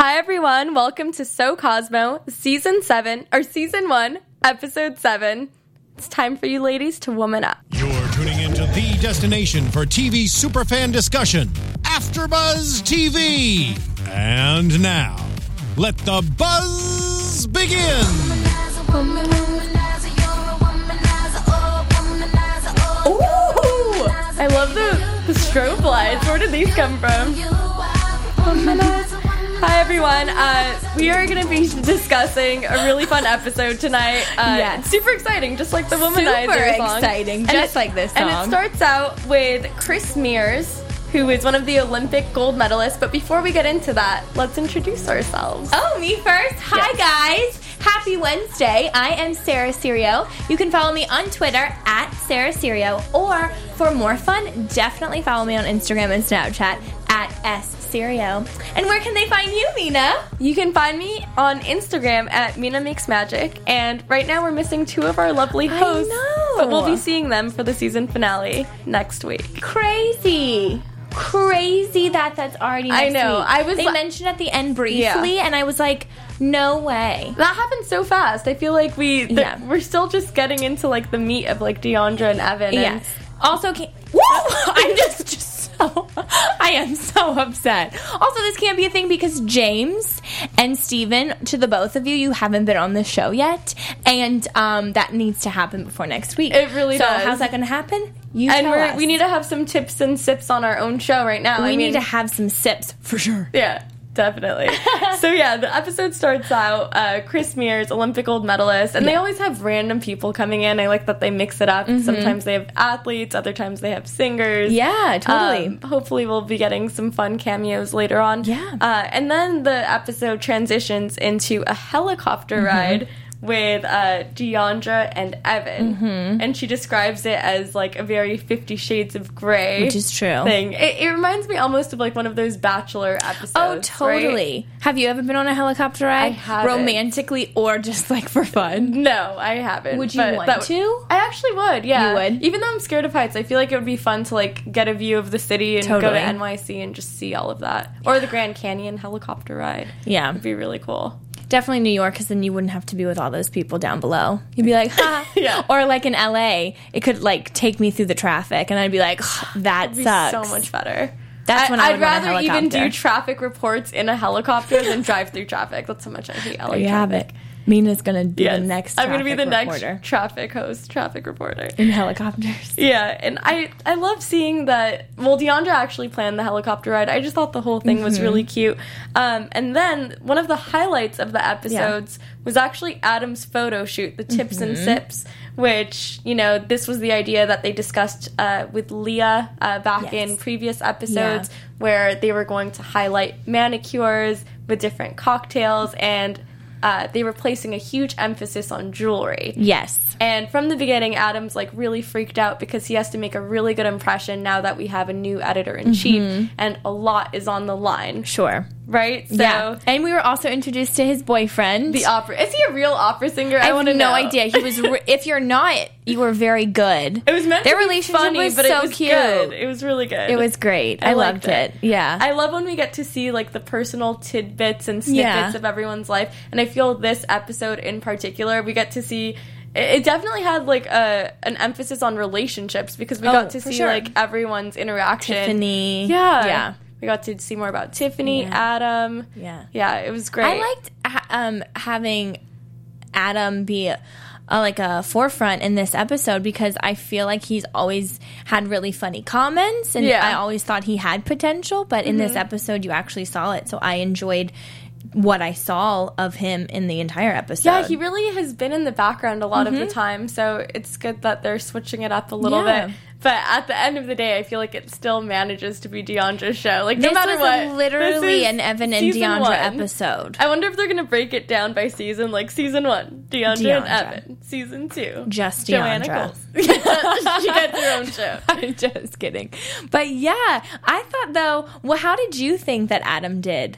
Hi everyone, welcome to So Cosmo, season 7 or season 1, episode 7. It's time for you ladies to woman up. You're tuning into the destination for TV superfan discussion, AfterBuzz TV. And now, let the buzz begin. Ooh! I love the, the strobe lights. Where did these come from? Hi everyone. Uh, we are going to be discussing a really fun episode tonight. Uh, Yes. it's super exciting, just like the Womanizer song. Super song. exciting, just it- like this song. And it starts out with Chris Mears, who is one of the Olympic gold medalists. But before we get into that, let's introduce ourselves. Oh, me first. Hi, guys. Happy Wednesday. I am Sarah Serio. You can follow me on Twitter at Sarah Serio, or for more fun, definitely follow me on Instagram and Snapchat at S Serio. And where can they find you, Mina? You can find me on Instagram at Mina Makes Magic, and right now we're missing two of our lovely hosts. But we'll be seeing them for the season finale next week. Crazy. Crazy that that's already I know. week. I was They li- mentioned at the end briefly, and I was like, no way. That happened so fast. I feel like we th- Yeah. we're still just getting into like the meat of like Deandra and Evan. And Yes. Also, can Woo! I'm just, just. I am so upset. Also, this can't be a thing because James and Steven, to the both of you, you haven't been on the show yet, and um, that needs to happen before next week. It really so does. how's that going to happen? You and tell we're, us. we need to have some tips and sips on our own show right now. we I need mean, to have some sips for sure. Yeah, definitely. so yeah, the episode starts out uh, Chris Mears, Olympic gold medalist, and they always have random people coming in. I like that they mix it up. Sometimes they have athletes, other times they have singers. Mm-hmm. Yeah, totally. Um, hopefully, we'll be getting some fun cameos later on. Yeah. Uh, and then the episode transitions into a helicopter Mm-hmm. ride with uh, Deandra and Evan, Mm-hmm. and she describes it as like a very Fifty Shades of Grey, Which is true. Thing. It, it reminds me almost of like one of those Bachelor episodes. Oh, right? totally. Have you ever been on a helicopter ride? I haven't. Romantically or just like for fun? No, I haven't. Would you want that- to? I actually would. Yeah, You would? Even though I'm scared of heights, I feel like it would be fun to like get a view of the city and go to NYC and just see all of that, or the Grand Canyon helicopter ride. Yeah. It'd be really cool. Definitely New York, because then you wouldn't have to be with all those people down below. You'd be like, ha. Yeah. Or like in LA, it could like take me through the traffic, and I'd be like, that sucks. so much better. That's when I would would want a rather even do traffic reports in a helicopter than drive through traffic. That's how much I hate LA There you have traffic. it. Mina's gonna be Yes. the next. I'm gonna be the traffic next reporter traffic host, traffic reporter. in helicopters. Yeah, and I I love seeing that. Well, Deandra actually planned the helicopter ride. I just thought the whole thing Mm-hmm. was really cute. Um, and then one of the highlights of the episodes was actually Adam's photo shoot, the tips and Mm-hmm. sips, which you know this was the idea that they discussed uh, with Leah uh, back Yes. in previous episodes, where they were going to highlight manicures with different cocktails and. Uh, they were placing a huge emphasis on jewelry. Yes. And from the beginning, Adam's like really freaked out because he has to make a really good impression now that we have a new editor in chief, and a lot is on the line, Sure. Right? So yeah. And we were also introduced to his boyfriend. the opera is he a real opera singer? I, I have want to no know. idea. He was. Re- if you're not, you were very good. It was meant Their to be relationship funny, was but so it was cute. good. It was really good. It was great. I, liked loved it. Yeah. I love when we get to see like the personal tidbits and snippets Yeah. of everyone's life, and I feel this episode in particular, we get to see. It it definitely had like a an emphasis on relationships because we Oh, got to see sure. like everyone's interaction. Tiffany. Yeah. Yeah. We got to see more about Tiffany, Yeah. Adam. Yeah. Yeah, it was great. I liked ha- um, having Adam be a, like a forefront in this episode because I feel like he's always had really funny comments and Yeah. Mm-hmm. I always thought he had potential, but in this episode you actually saw it. So I enjoyed what I saw of him in the entire episode. Yeah, he really has been in the background a lot of the time, so it's good that they're switching it up a little Mm-hmm. Yeah. bit. But at the end of the day, I feel like it still manages to be Deandra's show. Like no matter what, literally this is an Evan and Deandra one. episode. I wonder if they're gonna break it down by season, like season one, Deandra, and Evan. Season two, Just Joanna Deandra. Coles. she gets her own show. I'm just kidding. But yeah, I thought though, well, how did you think that Adam did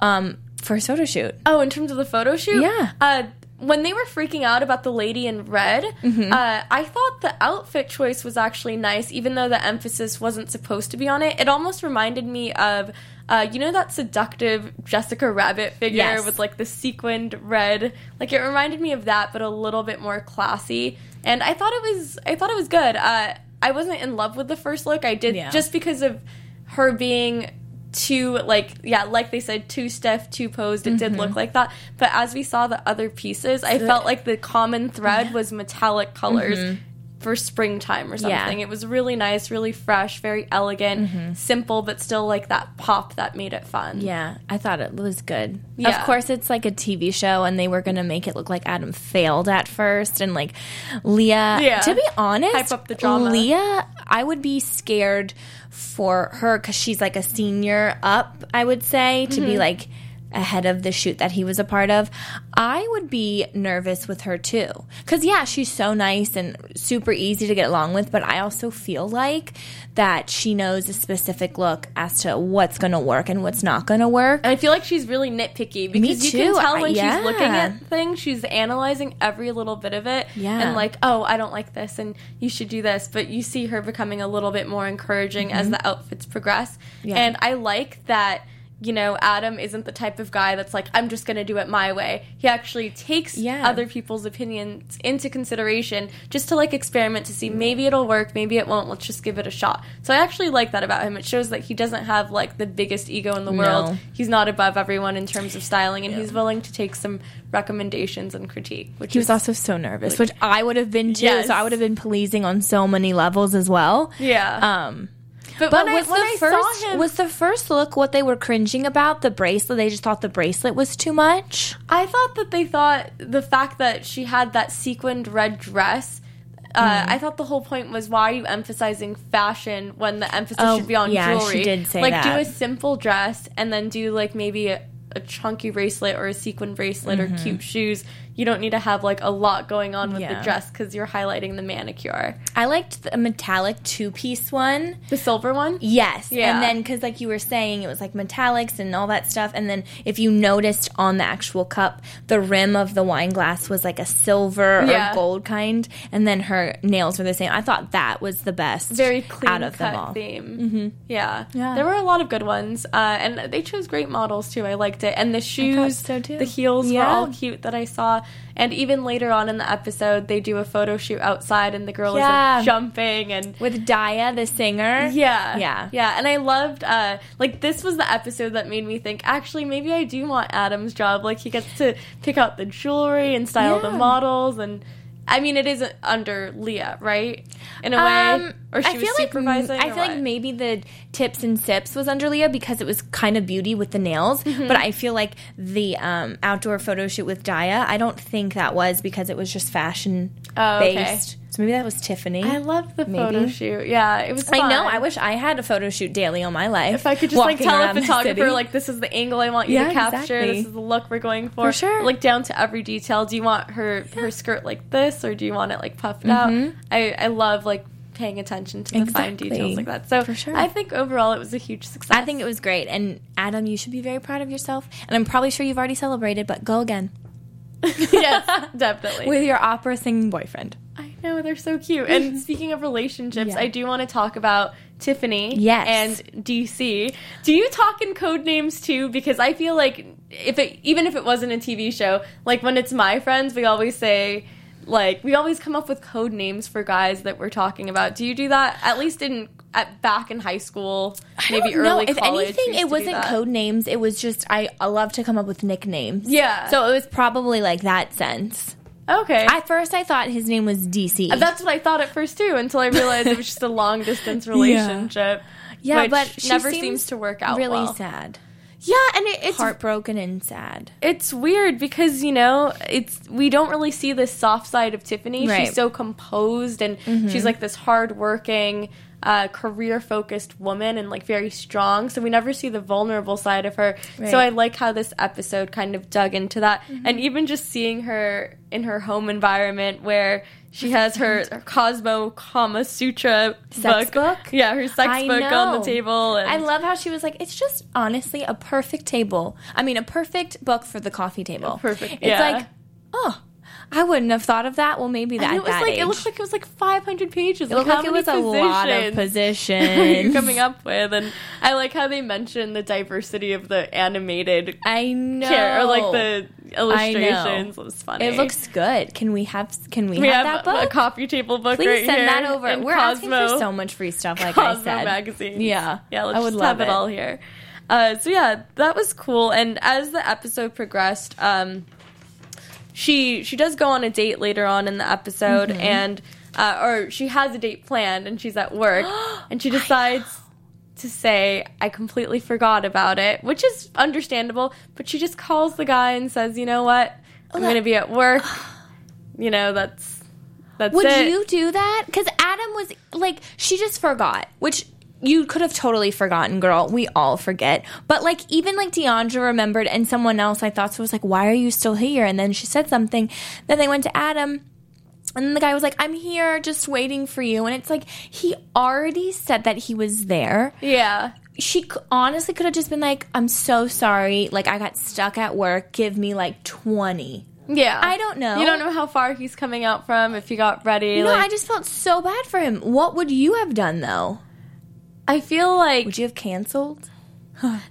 um, for a photo shoot? Oh, in terms of the photo shoot, Yeah. Uh, when they were freaking out about the lady in red, Mm-hmm. uh, I thought the outfit choice was actually nice, even though the emphasis wasn't supposed to be on it. It almost reminded me of uh, you know that seductive Jessica Rabbit figure Yes. with like the sequined red. Like it reminded me of that, but a little bit more classy. And I thought it was I thought it was good. Uh, I wasn't in love with the first look. I did Yeah. just because of her being too like yeah like they said too stiff too posed. It Mm-hmm. did look like that. But as we saw the other pieces i felt like the common thread was metallic colors for springtime or Mm-hmm. Yeah. something it was really nice really fresh very elegant simple but still like that pop that made it fun Yeah, I thought it was good. Yeah. Of course, it's like a TV show, and they were going to make it look like Adam failed at first, and like Leah. Yeah. To be honest, Hype up the drama. Leah, I would be scared for her because she's like a senior up. I would say to Mm-hmm. be like ahead of the shoot that he was a part of. I would be nervous with her too. Cuz yeah, she's so nice and super easy to get along with, but I also feel like that she knows a specific look as to what's going to work and what's not going to work. And I feel like she's really nitpicky because you can tell when I- she's looking at things, she's analyzing every little bit of it. Yeah. And like, oh, I don't like this and you should do this. But you see her becoming a little bit more encouraging as the outfits progress. Mm-hmm. Yeah. And I like that, you know, Adam isn't the type of guy that's like, I'm just going to do it my way. He actually takes Yeah. other people's opinions into consideration just to like experiment to see maybe it'll work, maybe it won't. Let's just give it a shot. So I actually like that about him. It shows that he doesn't have like the biggest ego in the world. No. He's not above everyone in terms of styling, and he's willing to take some recommendations and critique. Which He is was also so nervous, which I would have been too. Yes. So I would have been pleasing on so many levels as well. yeah. Um, but but when, was when the I first him, was the first look what they were cringing about the bracelet? They just thought the bracelet was too much. I thought that they thought the fact that she had that sequined red dress. Uh, I thought the whole point was why are you emphasizing fashion when the emphasis Oh, should be on yeah, she jewelry? did say like that. do a simple dress and then do like maybe a, a chunky bracelet or a sequin bracelet or cute shoes. You don't need to have like a lot going on with. Yeah. the dress because you're highlighting the manicure. I liked the metallic two piece one. The silver one. Yes, Yeah. and then because like you were saying, it was like metallics and all that stuff. And then if you noticed on the actual cup, the rim of the wine glass was like a silver Yeah. or gold kind, and then her nails were the same. I thought that was the best, very clean out of them all. theme. Mm-hmm. Yeah. Yeah. there were a lot of good ones, uh, and they chose great models too. I liked it, and the shoes, so, too. the heels were Yeah. all cute that I saw. And even later on in the episode, they do a photo shoot outside, and the girl Yeah. is like, jumping and. with Daya, the singer. Yeah, Yeah. yeah, and I loved uh, like this was the episode that made me think. Actually, maybe I do want Adam's job. Like he gets to pick out the jewelry and style the models, and I mean it isn't under Leah, right? In a way, Um, or she I was feel like supervising. I feel like maybe the tips and sips was under Leah because it was kind of beauty with the nails. Mm-hmm. But I feel like the um, outdoor photo shoot with Daya, I don't think that was because it was just fashion Oh, okay. So maybe that was Tiffany. I love the Maybe. photo shoot. Yeah, it was. Fun. I know. I wish I had a photo shoot daily on my life. if I could just like tell a photographer like this is the angle I want you Yeah, to capture. exactly. This is the look we're going for. For sure. Like down to every detail. Do you want her her skirt like this or do you want it like puffed out? I I love like paying attention to the fine Mm-hmm. Details like that. So For sure. I think overall it was a huge success. I think it was great. And Adam, you should be very proud of yourself. And I'm probably sure you've already celebrated, but go again yes, definitely. with your opera singing boyfriend. I know they're so cute. And speaking of relationships, Yeah. I do want to talk about Tiffany Yes. and DC. Do you talk in code names too? Because I feel like if it even if it wasn't a TV show, like when it's my friends, we always say like we always come up with code names for guys that we're talking about. Do you do that? At least in at back in high school, maybe No, early if college. anything, it wasn't code names. It was just I, I love to come up with nicknames. Yeah. So it was probably like that sense. Okay. At first, I thought his name was DC. that's what I thought at first too, until I realized it was just a long distance relationship. yeah, which but she never seems seems to work out. really well. sad, Yeah, and it, it's heartbroken and sad. it's weird because you know it's we don't really see this soft side of Tiffany. Right. Mm-hmm. She's so composed and she's like this hardworking, uh, career focused woman and like very strong. So we never see the vulnerable side of her. Right. So I like how this episode kind of dug into that, Mm-hmm. and even just seeing her in her home environment where. She has her, her Cosmo Kama Sutra Sex book? Yeah, her sex I book on the table. And I love how she was like, it's just honestly a perfect table. I mean, a perfect book for the coffee table. perfect- It's yeah. like, oh, I wouldn't have thought of that. Well, maybe that. And it was that like age. it looked like it was like 500 pages. It looked like it was a lot of positions you're coming up with, and I like how they mention the diversity of the animated I know. or like the illustrations. It was funny. It looks good. Can we have? Can we, we have, have, that book? a coffee table book. Please right send that over. We're asking Cosmo, for so much free stuff, like Cosmo I said. magazine. Yeah, yeah. Let's I would just love have it, all here. Uh, so yeah, that was cool. And as the episode progressed, um, she she does go on a date later on in the episode, Mm-hmm. and uh, or she has a date planned, and she's at work, and she decides to say, "I completely forgot about it," which is understandable. But she just calls the guy and says, "You know what? I'm that- going to be at work. you know that's." That's Would it. you do that? Because Adam was like, she just forgot, which you could have totally forgotten, girl. We all forget. But like, even like Deandra remembered, and someone else I thought so was like, why are you still here? And then she said something. Then they went to Adam. And the guy was like, I'm here just waiting for you. And it's like, he already said that he was there. Yeah. She honestly could have just been like, I'm so sorry. Like, I got stuck at work. Give me like 20. Yeah. I don't know. You don't know how far he's coming out from, if he got ready. No, like, I just felt so bad for him. What would you have done though? I feel like Would you have canceled?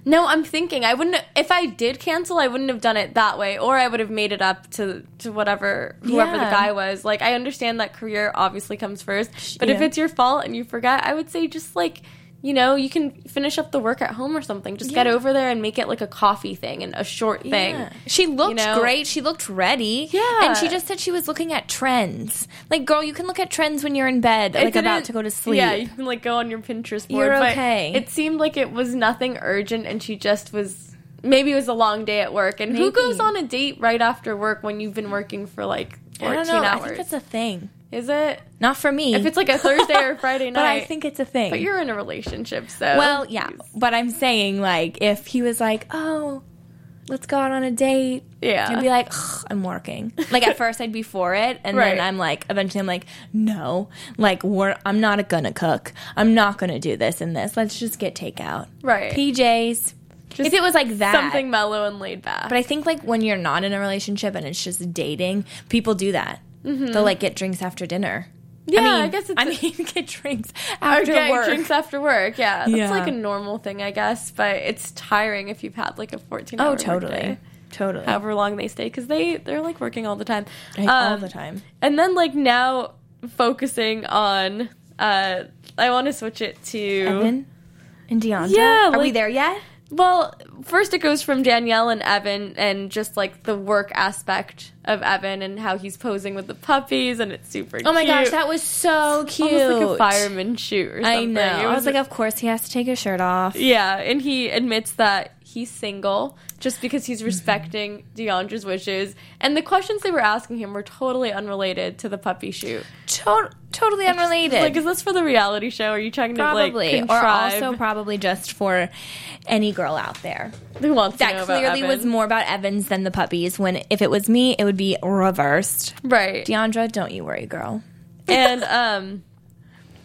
no. I'm thinking I wouldn't. If I did cancel, I wouldn't have done it that way, or I would have made it up to to whatever whoever Yeah. the guy was. Like I understand that career obviously comes first, but if it's your fault and you forget, I would say just like. You know, you can finish up the work at home or something. Just get over there and make it like a coffee thing and a short thing. Yeah. She looked know? great. She looked ready. Yeah. And she just said she was looking at trends. Like, girl, you can look at trends when you're in bed, It like about to go to sleep. Yeah, you can like go on your Pinterest board. You're okay. It seemed like it was nothing urgent, and she just was. Maybe it was a long day at work, and who goes on a date right after work when you've been working for like I fourteen don't know. hours? I think that's a thing. Is it? Not for me. If it's like a Thursday or Friday night, but I think it's a thing. But you're in a relationship, so well, yeah. But I'm saying, like, if he was like, oh, let's go out on a date. Yeah. I'd be like, I'm working. Like at first, I'd be for it, and Right. then I'm like, eventually, I'm like, no, like we're, I'm not gonna cook. I'm not gonna do this and this. Let's just get takeout. Right. PJs. Just if it was like that, something mellow and laid back. But I think like when you're not in a relationship and it's just dating, people do that. They'll like get drinks after dinner. yeah, I, mean, I guess it's I a- mean, get drinks after get work. drinks after work. Yeah, that's Yeah. like a normal thing, I guess. But it's tiring if you've had like a fourteen. hour oh, workday. totally, totally. however long they stay because they they're like working all the time Like, all Um, the time. and then like now focusing on uh i want to switch it to Evan and Deandra. Yeah, are we there yet? Well first it goes from danielle and evan and just like the work aspect of evan and how he's posing with the puppies and it's super Oh my gosh, that was so cute. almost like a fireman shoot or something I know. It I was like, of course he has to take his shirt off. Yeah, and he admits that he's single just because he's respecting Deandra's wishes. And the questions they were asking him were totally unrelated to the puppy shoot. To- totally unrelated. Like, is this for the reality show? Are you trying to probably, like or also probably just for any girl out there. who wants to That clearly was more about Evans than the puppies. When if it was me, it would be reversed. right? Deandra, don't you worry, girl. and um,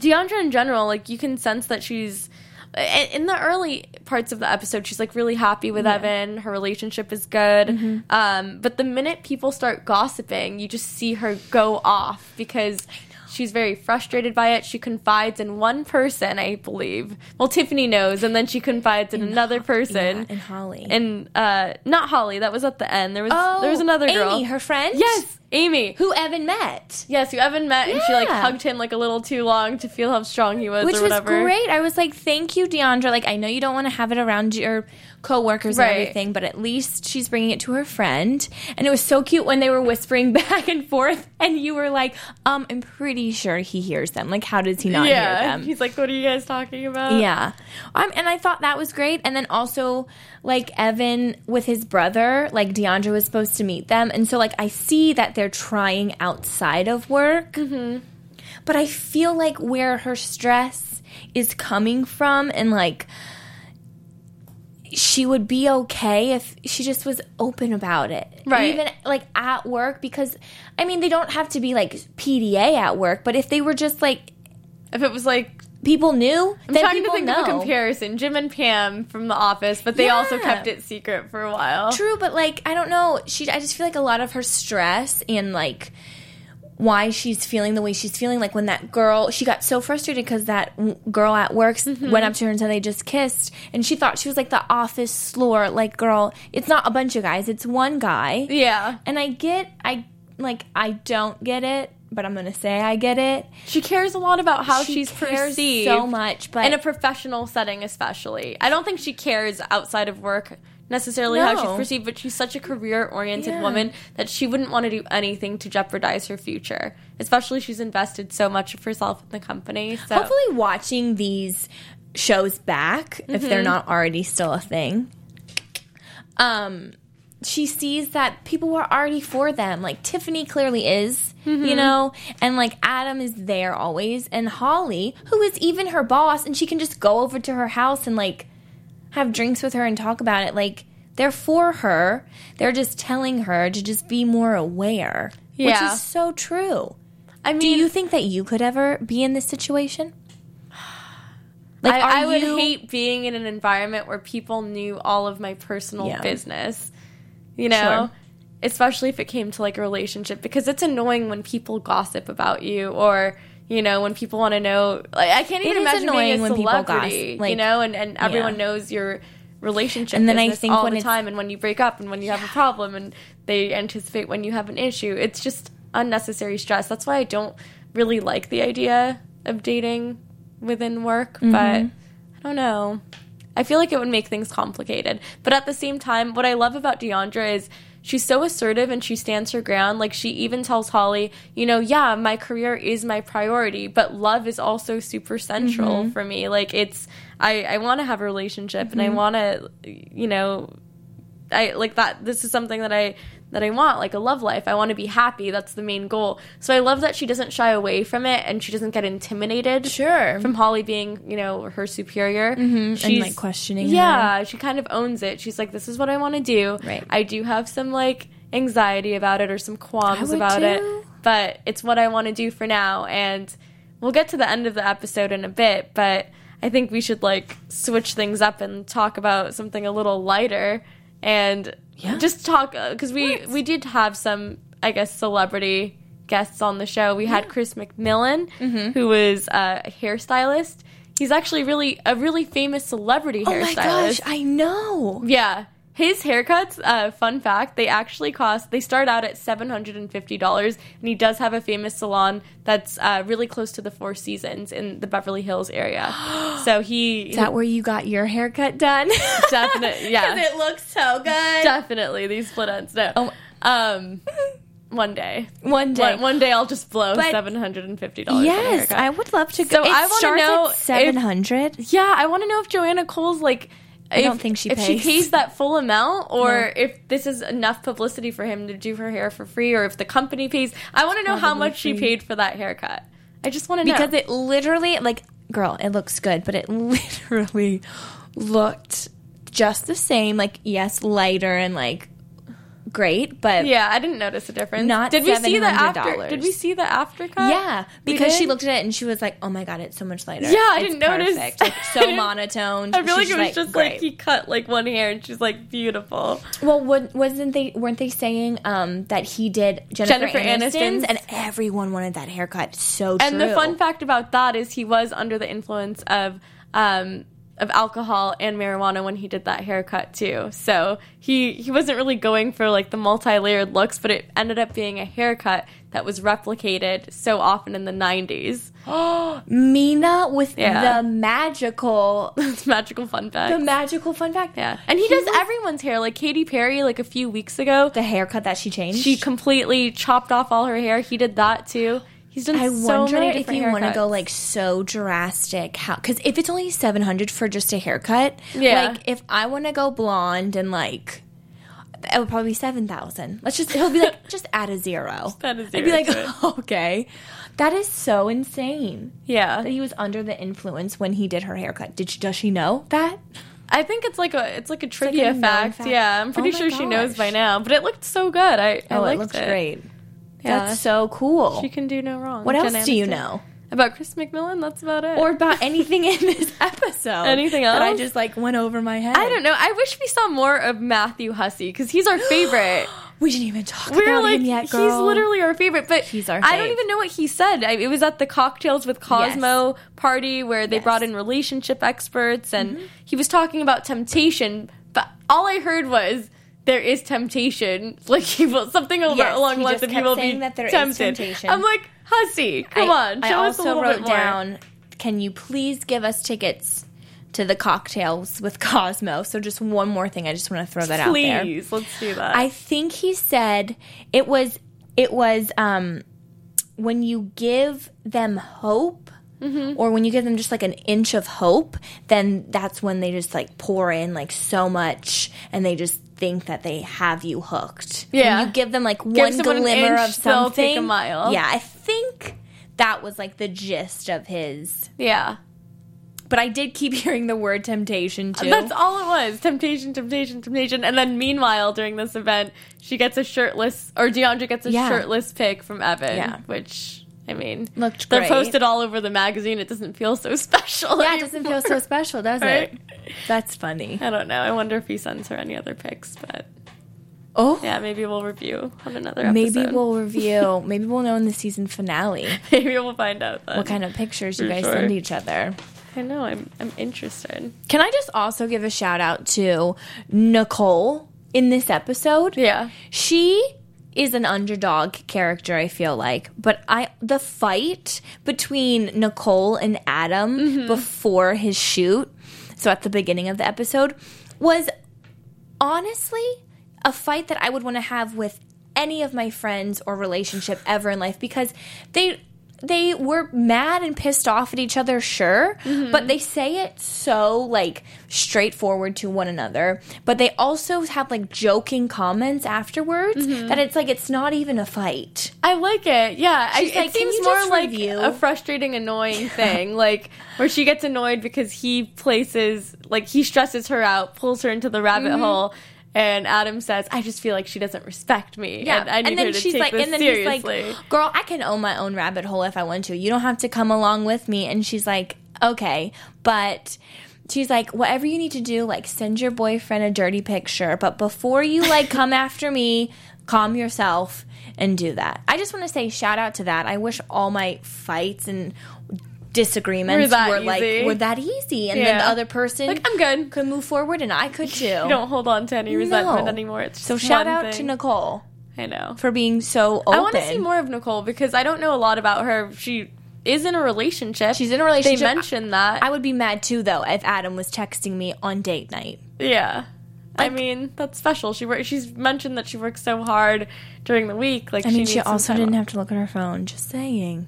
Deandra in general, like you can sense that she's in in the early parts of the episode, she's like really happy with Evan. Her relationship is good. Mm-hmm. Um, but the minute people start gossiping, you just see her go off because she's very frustrated by it. She confides in one person, I believe. Well, Tiffany knows, and then she confides in, another person. Yeah, and Holly. And uh, not Holly. That was at the end. There was oh, there was another girl. Amy, her friend. yes, Amy. who Evan met. Yes, who Evan met, and she like hugged him like a little too long to feel how strong he was, Which was great. I was like, "Thank you, Deandra." Like, I know you don't want to have it around your coworkers Right. and everything, but at least she's bringing it to her friend. And it was so cute when they were whispering back and forth, and you were like, "Um, I'm pretty sure he hears them. Like, how does he not hear them?" he's like, "What are you guys talking about?" Yeah. Um, and I thought that was great. And then also, like, Evan with his brother, like, Deandra was supposed to meet them. And so, like, I see that they're trying outside of work. Mm-hmm. But I feel like where her stress is coming from and, like, she would be okay if she just was open about it. Right. Even like at work because I mean they don't have to be like PDA at work, but if they were just like If it was like people knew, I'm trying to think know. of a comparison. Jim and Pam from The Office, but they also kept it secret for a while. True, but like I don't know. She, I just feel like a lot of her stress and like why she's feeling the way she's feeling. Like when that girl, she got so frustrated because that w- girl at work s- mm-hmm. went up to her and said they just kissed, and she thought she was like the office slore. Like, girl, it's not a bunch of guys; it's one guy. Yeah. And I get, I like, I don't get it, but I'm gonna say I get it. She cares a lot about how She she's perceived so much, but in a professional setting, especially. I don't think she cares outside of work necessarily how she's perceived, but she's such a career-oriented Yeah. woman that she wouldn't want to do anything to jeopardize her future. Especially, she's invested so much of herself in the company. So hopefully watching these shows back if Mm-hmm. they're not already still a thing um she sees that people were already for them like tiffany clearly is Mm-hmm. you know and like adam is there always and holly who is even her boss and she can just go over to her house and like have drinks with her and talk about it like they're for her they're just telling her to just be more aware yeah. which is so true I mean, do you think that you could ever be in this situation? I, I would you- hate being in an environment where people knew all of my personal Yeah. business. You know? Sure. Especially if it came to like a relationship because it's annoying when people gossip about you or you know when people want to know like I can't even is imagine annoying being a when people celebrity gossip, like- you know and, and everyone Yeah. knows your relationship And then I think all when the time and when you break up and when you have a problem and they anticipate when you have an issue it's just unnecessary stress that's why I don't really like the idea of dating within work Mm-hmm. but I don't know. I feel like it would make things complicated. But at the same time, what I love about Deandra is she's so assertive and she stands her ground. Like she even tells Holly, you know, yeah, my career is my priority, but love is also super central Mm-hmm. for me. Like it's I I want to have a relationship and I Mm-hmm. want to you know I like that this is something that I that I want like a love life. I want to be happy. That's the main goal. So I love that she doesn't shy away from it and she doesn't get intimidated Sure. from Holly being, you know, her superior. Mm-hmm, and, She's like, questioning her. Yeah, she kind of owns it. She's like, this is what I want to do. Right. I do have some like anxiety about it or some qualms about it, but it's what I want to do for now. And we'll get to the end of the episode in a bit, but I think we should like switch things up and talk about something a little lighter and Yeah. just talk because we we did have some I guess celebrity guests on the show. We had Chris McMillan, Mm-hmm. who was uh, a hairstylist. He's actually really a really famous celebrity Oh hairstylist. my gosh, I know. Yeah. His haircuts, uh, fun fact, they actually cost, they start out at $750. And he does have a famous salon that's uh, really close to the Four Seasons in the Beverly Hills area. so he. Is that where you got your haircut done? Definitely, yeah. Because it looks so good. Definitely, these split ends. No. Oh. Um, one day. One day. One, one day I'll just blow But- $750 on yes, haircut. I would love to So go. It I wanna know seven hundred. Yeah, I want to know if Joanna Coles like. I don't think she if she pays. that full amount, or No. if this is enough publicity for him to do her hair for free, or if the company pays. I want to know how Probably much she paid for that haircut. I just want to know because it literally like girl it looks good but it literally looked just the same like yes lighter and like great but Yeah, I didn't notice a difference. Not did we see the after? Did we see the after cut? yeah because she looked at it and she was like oh my god it's so much lighter Yeah, I It's didn't notice. like so monotone I feel like it was just like he cut like one hair, and she's like beautiful. well wasn't they weren't they saying um that he did Jennifer, Jennifer Aniston's, Aniston's. and everyone wanted that haircut so And the fun fact about that is he was under the influence of um, of alcohol and marijuana when he did that haircut too. So he he wasn't really going for like the multi-layered looks, but it ended up being a haircut that was replicated so often in the 90s. Mina with Yeah. the magical magical fun fact. the magical fun fact yeah. And he, does everyone's hair like Katy Perry like a few weeks ago. the haircut that she changed She completely chopped off all her hair. He did that too. He's done I so wonder if you want to go like so drastic, how? Because if it's only seven hundred for just a haircut, Yeah. Like if I want to go blonde and like, it would probably be seven thousand. Let's just he'll be like just add a zero. add a I'd be like, okay, that is so insane yeah. that he was under the influence when he did her haircut. Did she? Does she know that? I think it's like a it's like a like trivia a fact. fact. Yeah, I'm pretty Oh sure she knows by now. But it looked so good. I, oh, I Oh, it looks great. Yeah. That's so cool. She can do no wrong. what else do you Aniston. know? About Chris McMillan, that's about it. or about anything in this episode. Anything else? that I just like went over my head. I don't know. I wish we saw more of Matthew Hussey because he's our favorite. We didn't even talk We're about like, him yet, girl. he's literally our favorite. But He's our I don't even know what he said. I, it was at the cocktails with Cosmo party where they Yes. Mm-hmm. brought in relationship experts, and he was talking about temptation. But all I heard was there is temptation. Like will something over Yes, along lines of he kept will saying be that there tempted. temptation. I'm like, hussy, come I, on, I show us a also little wrote down. Can you please give us tickets to the cocktails with Cosmo? So just one more thing. I just want to throw that out there. Please, let's do that. I think he said it was it was um when you give them hope Mm-hmm. or when you give them just like an inch of hope, then that's when they just like pour in like so much and they just think that they have you hooked. Yeah. When you give them like one glimmer inch, of something. a mile. Yeah, I think that was like the gist of his. yeah. But I did keep hearing the word temptation too. That's all it was. Temptation, temptation, temptation. And then meanwhile, during this event, she gets a shirtless or Deandra gets a Yeah. shirtless pic from Evan. Yeah. Which I mean Looked They're posted all over the magazine. It doesn't feel so special. yeah, it doesn't feel so special, does Right? it? That's funny. I don't know. I wonder if he sends her any other pics, but Oh, yeah, maybe we'll review on another episode. Maybe we'll review. Maybe we'll know in the season finale maybe we'll find out then. what kind of pictures you guys sure. send each other. I know. I'm I'm interested. Can I just also give a shout out to Nicole in this episode? Yeah. She is an underdog character, I feel like. But I the fight between Nicole and Adam Mm-hmm. before his shoot, so at the beginning of the episode, was honestly a fight that I would want to have with any of my friends or relationship ever in life because they they were mad and pissed off at each other, sure, but they say it so like straightforward to one another. But they also have like joking comments afterwards that it's like it's not even a fight. I like it. Yeah, I, like, it seems more like review?" a frustrating, annoying thing, like where she gets annoyed because he places, like he stresses her out, pulls her into the rabbit Mm-hmm. hole, and Adam says, "I just feel like she doesn't respect me, Yeah. and I need her to take this seriously." he's like, "Girl, I can own my own rabbit hole if I want to. You don't have to come along with me." And she's like, "Okay, but." She's like, whatever you need to do, like send your boyfriend a dirty picture, but before you like come after me, calm yourself and do that. I just want to say shout out to that. I wish all my fights and disagreements Were that were like were that easy, and then the other person like I'm good. could move forward, and I could too. You don't hold on to any resentment No. anymore. It's So shout out thing. to Nicole I know. for being so open. I want to see more of Nicole because I don't know a lot about her. She is in a relationship. She's in a relationship. They mentioned that. I would be mad too, though, if Adam was texting me on date night. Yeah. I mean, that's special. She work, she's mentioned that she works so hard during the week. Like I mean, needs she also didn't off. have to look at her phone. Just saying.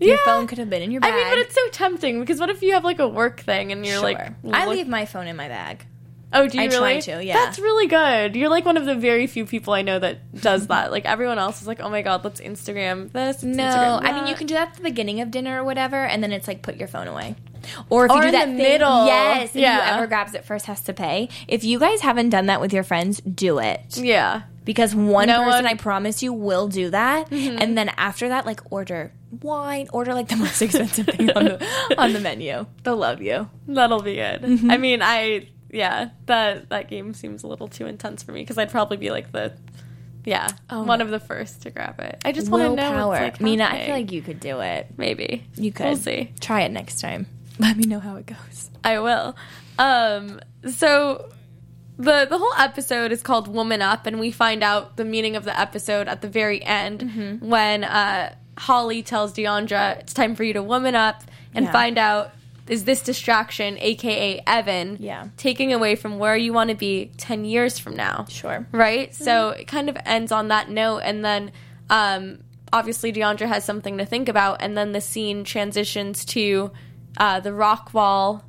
Yeah. Your phone could have been in your bag. I mean, but it's so tempting because what if you have like a work thing and you're Sure. like, I leave my phone in my bag. Oh, do you I really? try to, yeah. That's really good. You're like one of the very few people I know that does that. Like everyone else is like, oh my god, let's Instagram this. No, Instagram I mean you can do that at the beginning of dinner or whatever, and then it's like put your phone away. Or if Or you do in that the thing- middle. yes, Yeah. whoever grabs it first has to pay. If you guys haven't done that with your friends, do it Yeah. Because one No person one- Mm-hmm. I promise you will do that, and then after that, like order wine, order like the most expensive thing on the on the menu. They'll love you. That'll be good. Mm-hmm. I mean, I yeah, that that game seems a little too intense for me because I'd probably be like the yeah Oh, one of the first to grab it. I just want to know. What's like Mina. I feel like you could do it. maybe You could. We'll see. Try it next time. Let me know how it goes. I will. Um, so the the whole episode is called "Woman Up," and we find out the meaning of the episode at the very end Mm-hmm. when uh, Holly tells Deandra it's time for you to woman up and Yeah. find out is this distraction, aka Evan, Yeah. taking away from where you want to be ten years from now. Sure. Right? So it kind of ends on that note, and then um, obviously Deandra has something to think about, and then the scene transitions to uh, the rock wall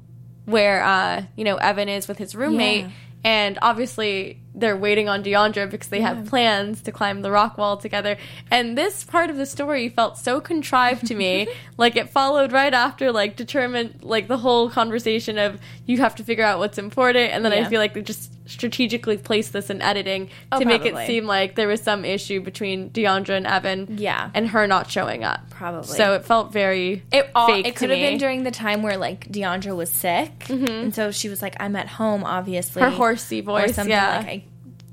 where uh, you know Evan is with his roommate, Yeah. And obviously they're waiting on Deandra because they have plans to climb the rock wall together. And this part of the story felt so contrived to me, like it followed right after like determined like the whole conversation of you have to figure out what's important, and then I feel like they just strategically placed this in editing Oh, to make it seem like there was some issue between Deandra and Evan. Yeah. and her not showing up. Probably. So it felt very It all, it could have been during the time where like Deandra was sick, and so she was like, "I'm at home, obviously." Her horsey or voice, something yeah. like,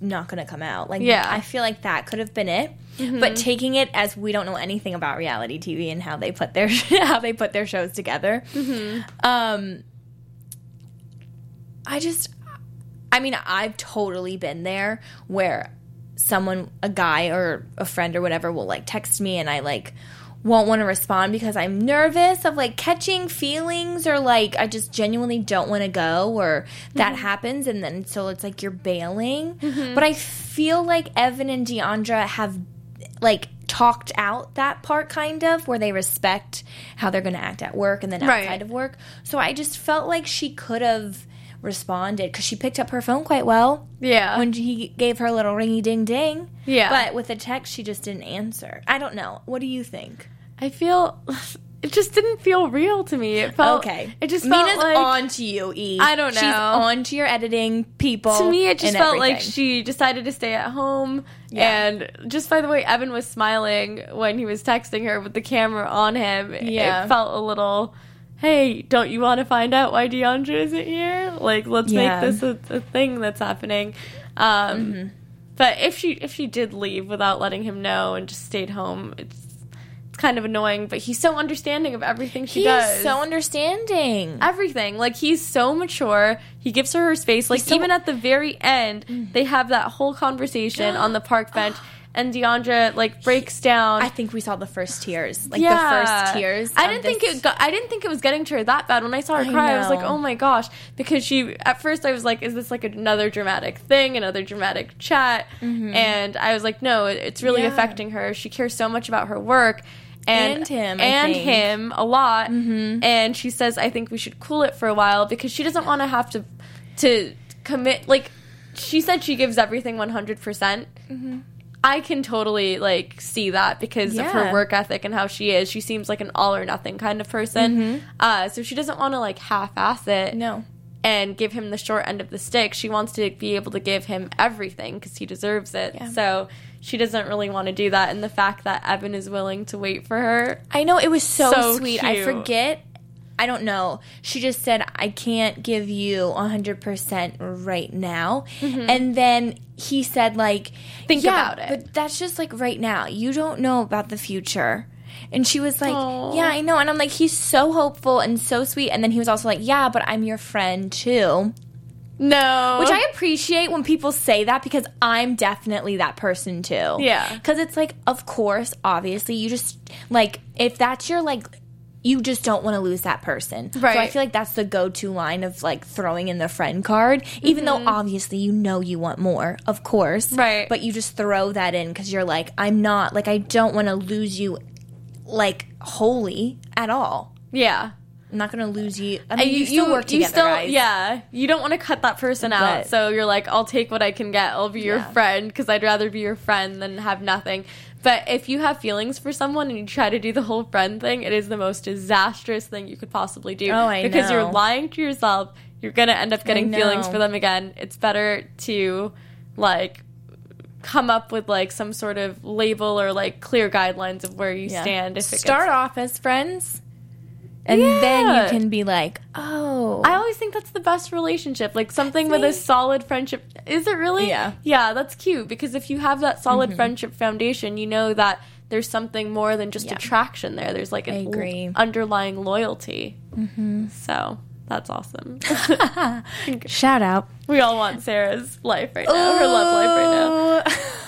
"I'm not gonna come out." Like, Yeah. Mm-hmm. I feel like that could have been it. But taking it as we don't know anything about reality TV and how they put their how they put their shows together, Mm-hmm. um, I just, I mean, I've totally been there where someone, a guy or a friend or whatever, will like text me and I like won't want to respond because I'm nervous of like catching feelings or like I just genuinely don't want to go or that mm-hmm. happens and then so it's like you're bailing. Mm-hmm. But I feel like Evan and Deandra have like talked out that part kind of where they respect how they're going to act at work and then Right. outside of work. So I just felt like she could have responded because she picked up her phone quite well yeah. when he gave her a little ringy ding ding. Yeah. But with the text, she just didn't answer. I don't know. What do you think? I feel it just didn't feel real to me. It felt Okay. It just felt Mina's like on to you, E. I don't know. She's on to your editing people. to me it just felt like she decided to stay at home Yeah. and just by the way evan was smiling when he was texting her with the camera on him Yeah. it felt a little hey don't you want to find out why deandra isn't here like let's Yeah. make this a, a thing that's happening um but if she if she did leave without letting him know and just stayed home it's it's kind of annoying but he's so understanding of everything she He does so understanding. everything. Like he's so mature. He gives her her space. Like so- even at the very end, they have that whole conversation on the park bench, and Deandra like breaks down. I think we saw the first tears, like the first tears. I didn't think this- it. Got, I didn't think it was getting to her that bad. When I saw her I cry, I was like, "Oh my gosh!" Because she. At first, I was like, "Is this like another dramatic thing? Another dramatic chat?" And I was like, "No, it- it's really Mm-hmm. Yeah. affecting her. She cares so much about her work." And, And him, I and. Mm-hmm. him a lot, and she says, "I think we should cool it for a while because she doesn't want to have to to commit." Like she said, she gives everything one hundred percent. I can totally like see that because of her work ethic and how she is. She seems like an all or nothing kind of person. Uh, so she doesn't want to like half-ass it No. and give him the short end of the stick. She wants to be able to give him everything because he deserves it. Yeah. So she doesn't really want to do that. And the fact that Evan is willing to wait for her, I know it was so, So sweet. I forget. I don't know. She just said, "I can't give you 100% right now." And then he said like, Mm-hmm. Think "Yeah, about it." But that's just like right now. You don't know about the future." And she was like, Aw. "Yeah, I know." And I'm like, "He's so hopeful and so sweet." And then he was also like, "Yeah, but I'm your friend too." no, Which I appreciate when people say that because I'm definitely that person too. Yeah. Because it's like, of course, obviously, you just, like, if that's your, like, you just don't want to lose that person. Right. So I feel like that's the go to line of, like, throwing in the friend card, even though obviously you know you want more, of course. Mm-hmm. Right. But you just throw that in because you're like, I'm not, like, I don't want to lose you, like, wholly at all. yeah. I'm not going to lose you. I mean, And you, still work together, still, guys. Yeah, you don't want to cut that person out. So you're like, I'll take what I can get. I'll be your Yeah. friend because I'd rather be your friend than have nothing. But if you have feelings for someone and you try to do the whole friend thing, it is the most disastrous thing you could possibly do. Oh, I because you're lying to yourself. You're gonna end up getting feelings for them again. It's better to like come up with like some sort of label or like clear guidelines of where you Yeah. stand. If start gets, off as friends, and then you can be like, oh, I always think that's the best relationship. Like something with a solid friendship. Is it really? Yeah. Mm-hmm. Yeah, that's cute because if you have that solid friendship foundation, you know that there's something more than just Yeah. attraction there. There's like an underlying loyalty. Mm-hmm. So that's awesome. shout out. we all want Sarah's life right now, her love life right now.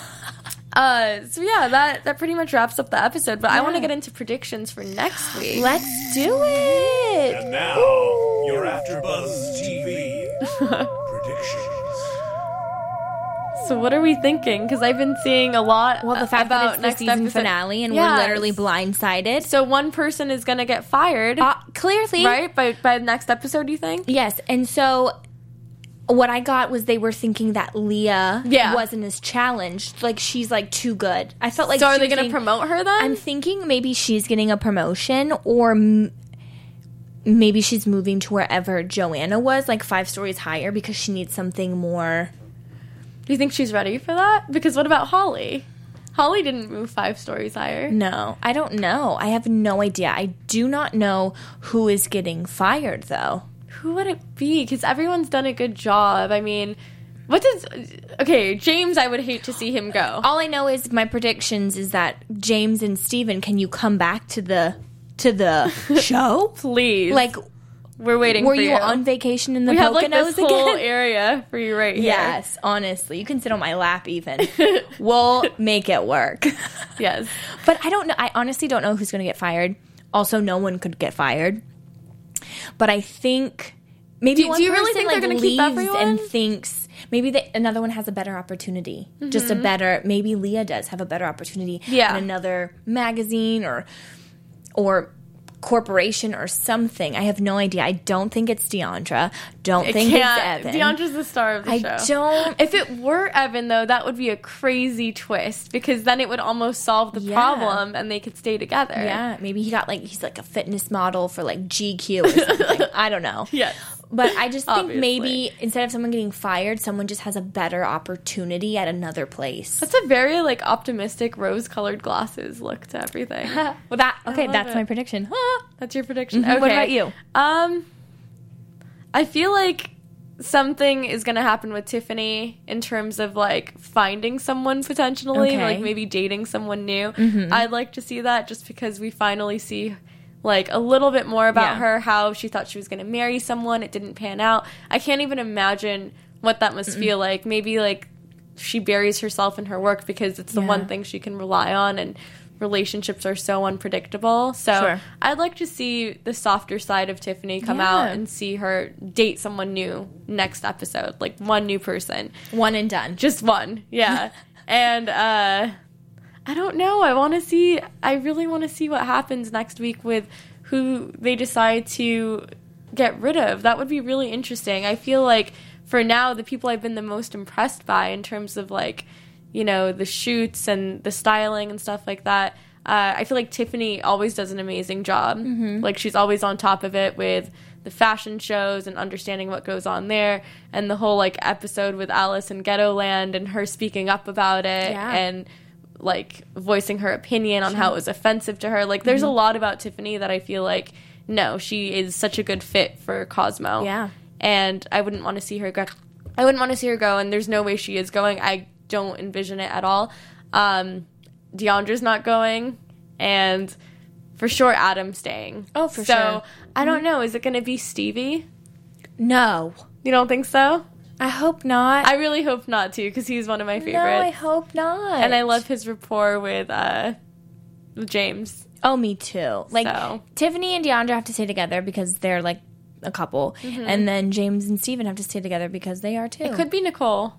now. Uh, so yeah, that that pretty much wraps up the episode. But I want to get into predictions for next week. Let's do it. And now, your AfterBuzz TV predictions. So what are we thinking? Because I've been seeing a lot. Well, the fact about that it's the next season episode. finale and Yes. we're literally blindsided. So one person is gonna get fired, Uh, clearly, right? By by the next episode, you think? Yes, and so what I got was they were thinking that Leah Yeah. wasn't as challenged. Like she's like too good. I felt like So are they gonna promote her then? I'm thinking maybe she's getting a promotion or m- maybe she's moving to wherever Joanna was, like five stories higher, because she needs something more Do you think she's ready for that? Because what about Holly? Holly didn't move five stories higher. No, I don't know. I have no idea. I do not know who is getting fired though. Who would it be? Because everyone's done a good job. I mean, what does. Okay, James, I would hate to see him go. All I know is my predictions is that James and Steven, can you come back to the to the show? Please. Like we're waiting were for you you. on vacation in the we have like this whole area for you right here. Yes, honestly, you can sit on my lap even. we'll make it work. Yes. But I don't know. I honestly don't know who's going to get fired. Also, no one could get fired. But I think maybe Do- one do you really person, think they're like, gonna keep everyone? and thinks maybe another one has a better opportunity. Just a mm-hmm. better. Maybe Leah does have a better opportunity. Yeah. in another magazine or or corporation or something. I have no idea. I don't think it's Deandra. Don't It think it's Evan. Deandra's the star of the I show. I don't- If it were Evan, though, that would be a crazy twist because then it would almost solve the Yeah. problem and they could stay together. Yeah, maybe he got like he's like a fitness model for like GQ or something. I don't know. Yes. But I just think Obviously. maybe instead of someone getting fired, someone just has a better opportunity at another place. That's a very like optimistic rose-colored glasses look to everything. well, that okay. That's it. my prediction. That's your prediction. Mhm. Okay. What about you? Um, I feel like something is going to happen with Tiffany in terms of like finding someone potentially, Okay. Mm-hmm. like maybe dating someone new. I'd like to see that just because we finally see like a little bit more about Yeah. her, how she thought she was going to marry someone, it didn't pan out. I can't even imagine what that must feel like. Maybe like she buries herself in her work because it's the Yeah. one thing she can rely on and relationships are so unpredictable. So Sure. I'd like to see the softer side of Tiffany come Yeah. out and see her date someone new next episode, like one new person. One and done. Just one. Yeah. and uh I don't know. I want to see I really want to see what happens next week with who they decide to get rid of. That would be really interesting. I feel like for now the people I've been the most impressed by in terms of like, you know, the shoots and the styling and stuff like that. Uh, I feel like Tiffany always does an amazing job. Like she's always on top of it with the fashion shows and understanding what goes on there, and the whole like episode with Alice in Ghetto Land and her speaking up about it Yeah. and like voicing her opinion on how it was offensive to her. Like there's Mm-hmm. a lot about Tiffany that I feel like no, she is such a good fit for Cosmo. Yeah. And I wouldn't want to see her go I wouldn't want to see her go and there's no way she is going. I don't envision it at all. Um Deandra's not going and for sure Adam's staying. Oh, for so, sure. Mm-hmm. I don't know. Is it going to be Stevie? No, You don't think so? I hope not. I really hope not too because he's one of my favorites. no, I hope not. and I love his rapport with uh James. Oh, me too. Like So. Tiffany and Deandra have to stay together because they're like a couple, and then James and Steven have to stay together because they are too. It could be Nicole,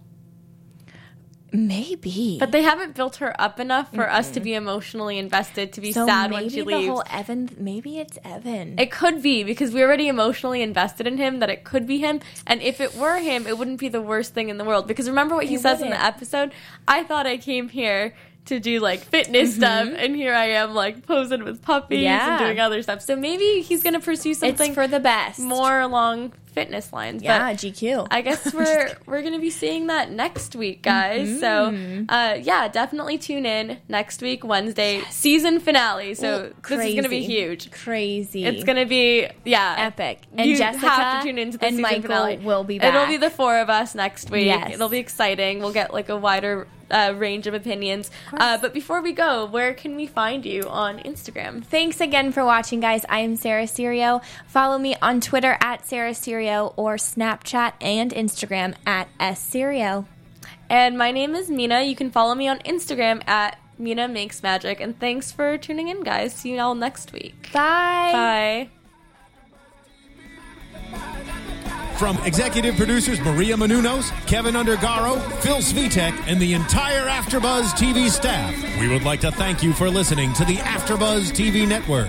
maybe, but they haven't built her up enough for us to be emotionally invested to be so sad when she the leaves. whole Evan. Maybe it's Evan. It could be because we're already emotionally invested in him that it could be him. And if it were him, it wouldn't be the worst thing in the world. Because remember what he It says in the episode? I thought I came here to do like fitness stuff, and here I am like posing with puppies Mm-hmm. Yeah. and doing other stuff. So maybe he's going to pursue it's something for the best. more along fitness lines. yeah, But GQ. I guess we're we're gonna be seeing that next week, guys. So uh, yeah, definitely tune in next week, Wednesday, season finale. So Ooh, this is gonna be huge. crazy. It's gonna be yeah epic. And you Jessica have to tune into the and season Michael finale. will be It'll be the four of us next week. Yes. It'll be exciting. We'll get like a wider uh, range of opinions. Uh, but before we go, where can we find you on Instagram? Thanks again for watching, guys. I am Sarah Serio. Follow me on Twitter at Sarah Serio or Snapchat and Instagram at S Serio. And my name is Mina. You can follow me on Instagram at Mina Makes Magic. And thanks for tuning in, guys. See you all next week. Bye. Bye. From executive producers Maria Menounos, Kevin Undergaro, Phil Svitek, and the entire AfterBuzz TV staff, we would like to thank you for listening to the AfterBuzz TV network.